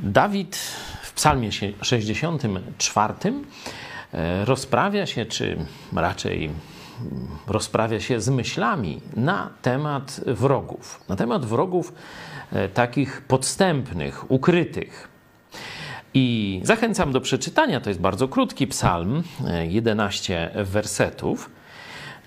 Dawid w Psalmie 64 e, rozprawia się, czy raczej mm, rozprawia się z myślami na temat wrogów. Na temat wrogów e, takich podstępnych, ukrytych. I zachęcam do przeczytania. To jest bardzo krótki psalm, 11 e, wersetów.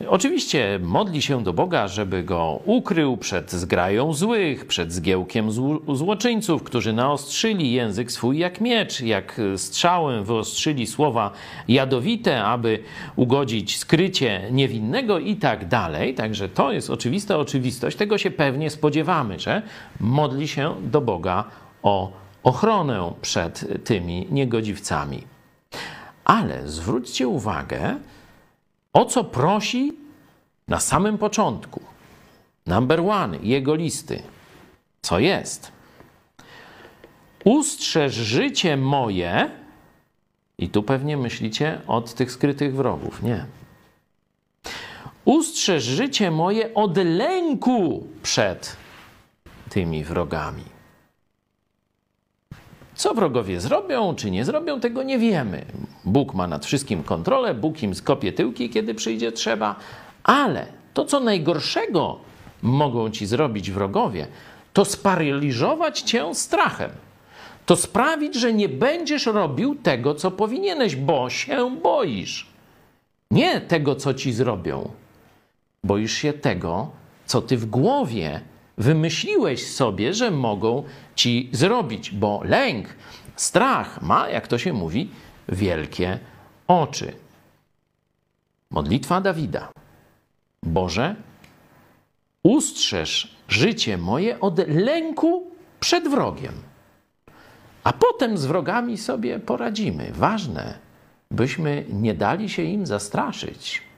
Oczywiście modli się do Boga, żeby go ukrył przed zgrają złych, przed zgiełkiem złoczyńców, którzy naostrzyli język swój jak miecz, jak strzałem wyostrzyli słowa jadowite, aby ugodzić skrycie niewinnego i tak dalej. Także to jest oczywista oczywistość. Tego się pewnie spodziewamy, że modli się do Boga o ochronę przed tymi niegodziwcami. Ale zwróćcie uwagę, o co prosi na samym początku? Number one, jego listy. Co jest? Ustrzeż życie moje, i tu pewnie myślicie od tych skrytych wrogów. Nie. Ustrzeż życie moje od lęku przed tymi wrogami. Co wrogowie zrobią, czy nie zrobią, tego nie wiemy. Bóg ma nad wszystkim kontrolę, Bóg im skopie tyłki, kiedy przyjdzie trzeba, ale to, co najgorszego mogą ci zrobić wrogowie, to sparaliżować cię strachem. To sprawić, że nie będziesz robił tego, co powinieneś, bo się boisz. Nie tego, co ci zrobią. Boisz się tego, co ty w głowie wymyśliłeś sobie, że mogą ci zrobić, bo lęk, strach ma, jak to się mówi, wielkie oczy. Modlitwa Dawida. Boże, ustrzeż życie moje od lęku przed wrogiem. A potem z wrogami sobie poradzimy. Ważne, byśmy nie dali się im zastraszyć.